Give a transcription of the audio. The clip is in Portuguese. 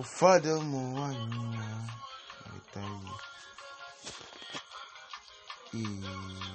o ụmụ nwanyị tá aí. E.